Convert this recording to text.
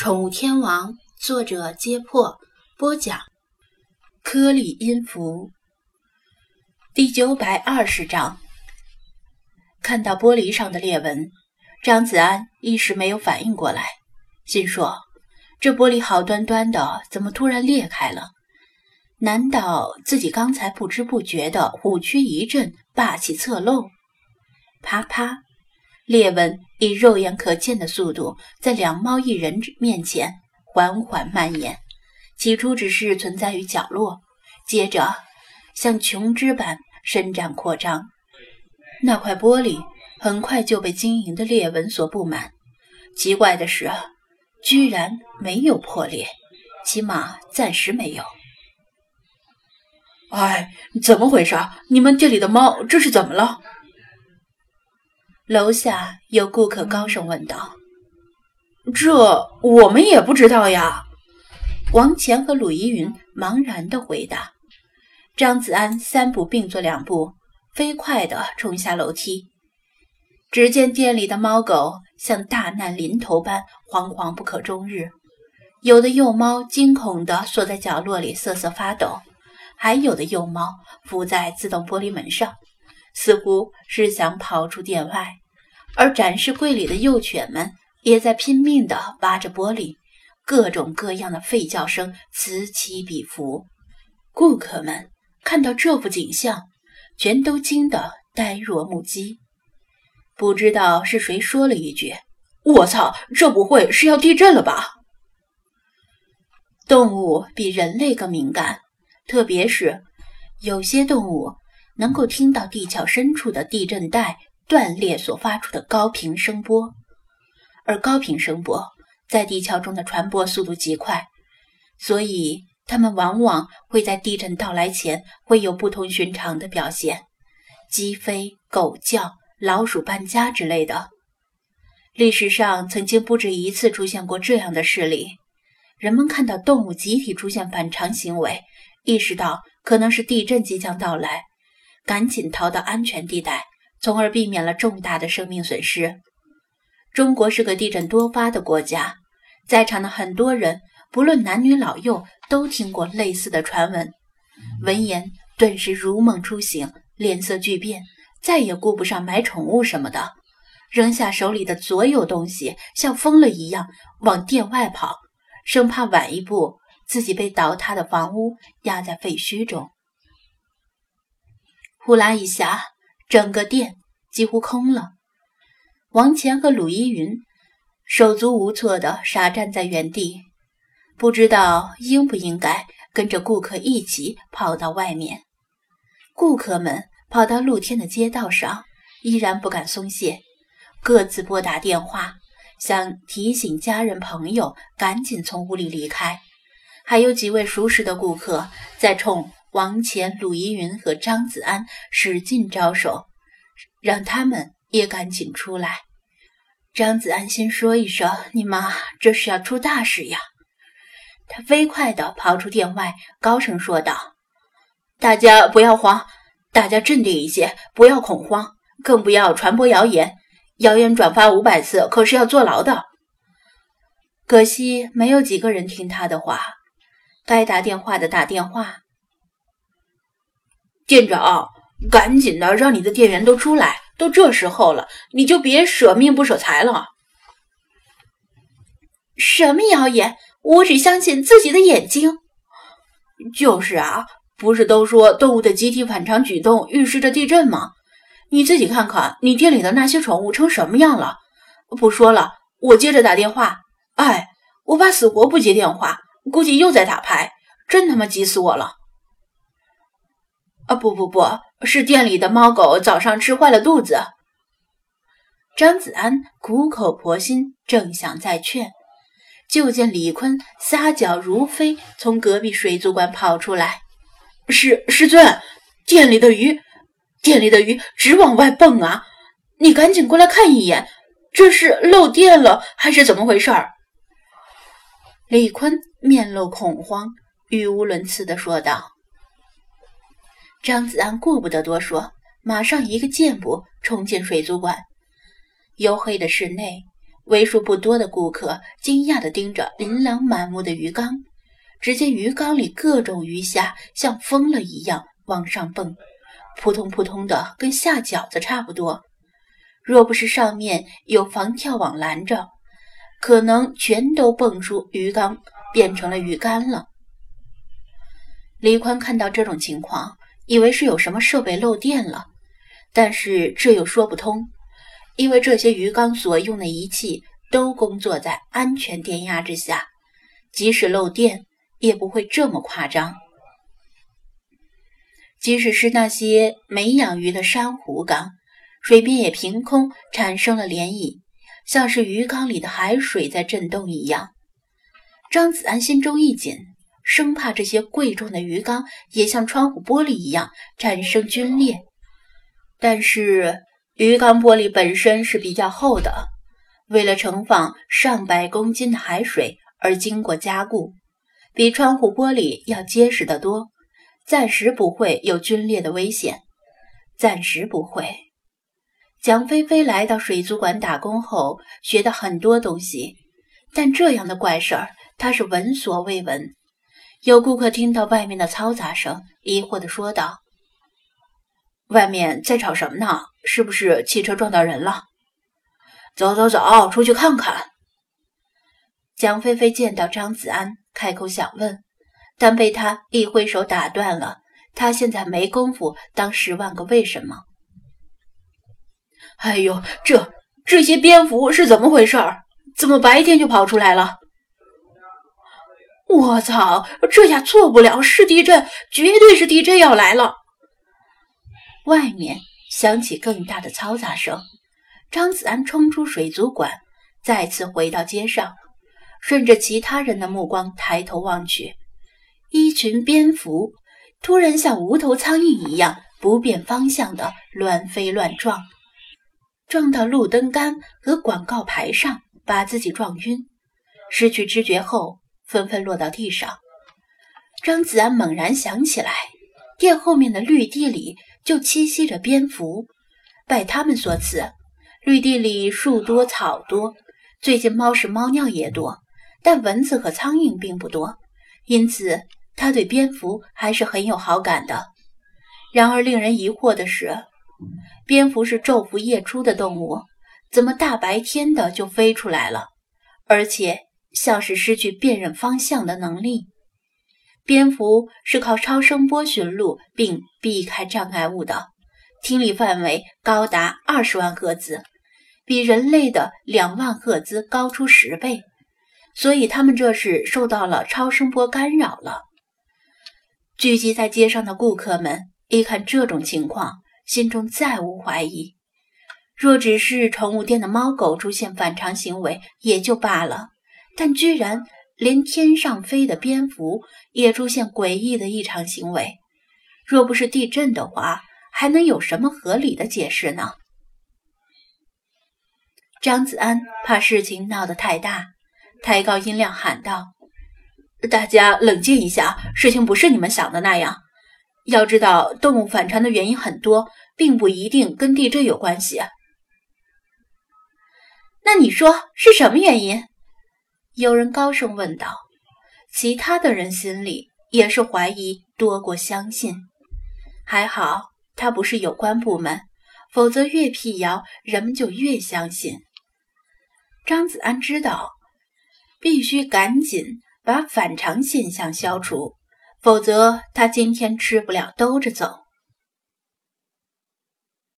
宠物天王，作者：揭破，播讲：颗粒音符。第九百二十章。看到玻璃上的裂纹，张子安一时没有反应过来，心说：这玻璃好端端的，怎么突然裂开了？难道自己刚才不知不觉的虎躯一震，霸气侧漏？啪啪。裂纹以肉眼可见的速度在两猫一人面前缓缓蔓延，起初只是存在于角落，接着像琼枝般伸展扩张。那块玻璃很快就被晶莹的裂纹所布满。奇怪的是，居然没有破裂，起码暂时没有。哎，怎么回事？你们店里的猫这是怎么了？楼下有顾客高声问道：“这我们也不知道呀。”王强和鲁依云茫然的回答。张子安三步并作两步，飞快地冲下楼梯。只见店里的猫狗像大难临头般惶惶不可终日，有的幼猫惊恐地缩在角落里瑟瑟发抖，还有的幼猫伏在自动玻璃门上，似乎是想跑出店外。而展示柜里的幼犬们也在拼命地挖着玻璃，各种各样的吠叫声此起彼伏。顾客们看到这幅景象，全都惊得呆若木鸡。不知道是谁说了一句：“我操，这不会是要地震了吧？”动物比人类更敏感，特别是有些动物能够听到地壳深处的地震带。断裂所发出的高频声波，而高频声波在地壳中的传播速度极快，所以它们往往会在地震到来前会有不同寻常的表现，鸡飞狗叫、老鼠搬家之类的。历史上曾经不止一次出现过这样的事例，人们看到动物集体出现反常行为，意识到可能是地震即将到来，赶紧逃到安全地带。从而避免了重大的生命损失。中国是个地震多发的国家，在场的很多人，不论男女老幼，都听过类似的传闻。闻言，顿时如梦初醒，脸色巨变，再也顾不上买宠物什么的，扔下手里的所有东西，像疯了一样往店外跑，生怕晚一步自己被倒塌的房屋压在废墟中。呼啦一下。整个店几乎空了，王乾和鲁依云手足无措地傻站在原地，不知道应不应该跟着顾客一起跑到外面。顾客们跑到露天的街道上，依然不敢松懈，各自拨打电话，想提醒家人朋友赶紧从屋里离开。还有几位熟识的顾客在冲。王乾、鲁依云和张子安使劲招手，让他们也赶紧出来。张子安先说一声：“你妈，这是要出大事呀！”他飞快地跑出店外，高声说道：“大家不要慌，大家镇定一些，不要恐慌，更不要传播谣言。谣言转发五百次，可是要坐牢的。”可惜没有几个人听他的话，该打电话的打电话。店长，赶紧的，让你的店员都出来！都这时候了，你就别舍命不舍财了。什么谣言？我只相信自己的眼睛。就是啊，不是都说动物的集体反常举动预示着地震吗？你自己看看，你店里的那些宠物成什么样了？不说了，我接着打电话。哎，我爸死活不接电话，估计又在打牌，真他妈急死我了。啊不不不是店里的猫狗早上吃坏了肚子。张子安苦口婆心，正想再劝，就见李坤撒脚如飞，从隔壁水族馆跑出来。师师尊，店里的鱼，店里的鱼直往外蹦啊！你赶紧过来看一眼，这是漏电了还是怎么回事儿？李坤面露恐慌，语无伦次地说道。张子安顾不得多说，马上一个箭步冲进水族馆。黝黑的室内，为数不多的顾客惊讶地盯着琳琅满目的鱼缸，只见鱼缸里各种鱼虾像疯了一样往上蹦，扑通扑通的，跟下饺子差不多。若不是上面有防跳网拦着，可能全都蹦出鱼缸，变成了鱼干了。李宽看到这种情况，以为是有什么设备漏电了，但是这又说不通，因为这些鱼缸所用的仪器都工作在安全电压之下，即使漏电也不会这么夸张。即使是那些没养鱼的珊瑚缸，水边也凭空产生了涟漪，像是鱼缸里的海水在震动一样。张子安心中一紧。生怕这些贵重的鱼缸也像窗户玻璃一样产生皲裂，但是鱼缸玻璃本身是比较厚的，为了盛放上百公斤的海水而经过加固，比窗户玻璃要结实得多，暂时不会有皲裂的危险，暂时不会。蒋菲菲来到水族馆打工后，学的很多东西，但这样的怪事儿，她是闻所未闻。有顾客听到外面的嘈杂声，疑惑地说道：“外面在吵什么呢？是不是汽车撞到人了？”走走走，出去看看。蒋菲菲见到张子安，开口想问，但被他一挥手打断了。他现在没工夫当十万个为什么。哎呦，这这些蝙蝠是怎么回事？怎么白天就跑出来了？我操！这下错不了，是地震，绝对是地震要来了。外面响起更大的嘈杂声，张子安冲出水族馆，再次回到街上，顺着其他人的目光抬头望去，一群蝙蝠突然像无头苍蝇一样不变方向的乱飞乱撞，撞到路灯杆和广告牌上，把自己撞晕，失去知觉后。纷纷落到地上。张子安猛然想起来，店后面的绿地里就栖息着蝙蝠。拜他们所赐，绿地里树多草多，最近猫屎猫尿也多，但蚊子和苍蝇并不多，因此他对蝙蝠还是很有好感的。然而令人疑惑的是，蝙蝠是昼伏夜出的动物，怎么大白天的就飞出来了？而且。像是失去辨认方向的能力。蝙蝠是靠超声波寻路并避开障碍物的，听力范围高达二十万赫兹，比人类的两万赫兹高出十倍。所以他们这是受到了超声波干扰了。聚集在街上的顾客们一看这种情况，心中再无怀疑。若只是宠物店的猫狗出现反常行为，也就罢了。但居然连天上飞的蝙蝠也出现诡异的异常行为，若不是地震的话，还能有什么合理的解释呢？张子安怕事情闹得太大，抬高音量喊道：“大家冷静一下，事情不是你们想的那样。要知道，动物反常的原因很多，并不一定跟地震有关系。那你说是什么原因？”有人高声问道，其他的人心里也是怀疑多过相信。还好他不是有关部门，否则越辟谣，人们就越相信。张子安知道，必须赶紧把反常现象消除，否则他今天吃不了兜着走。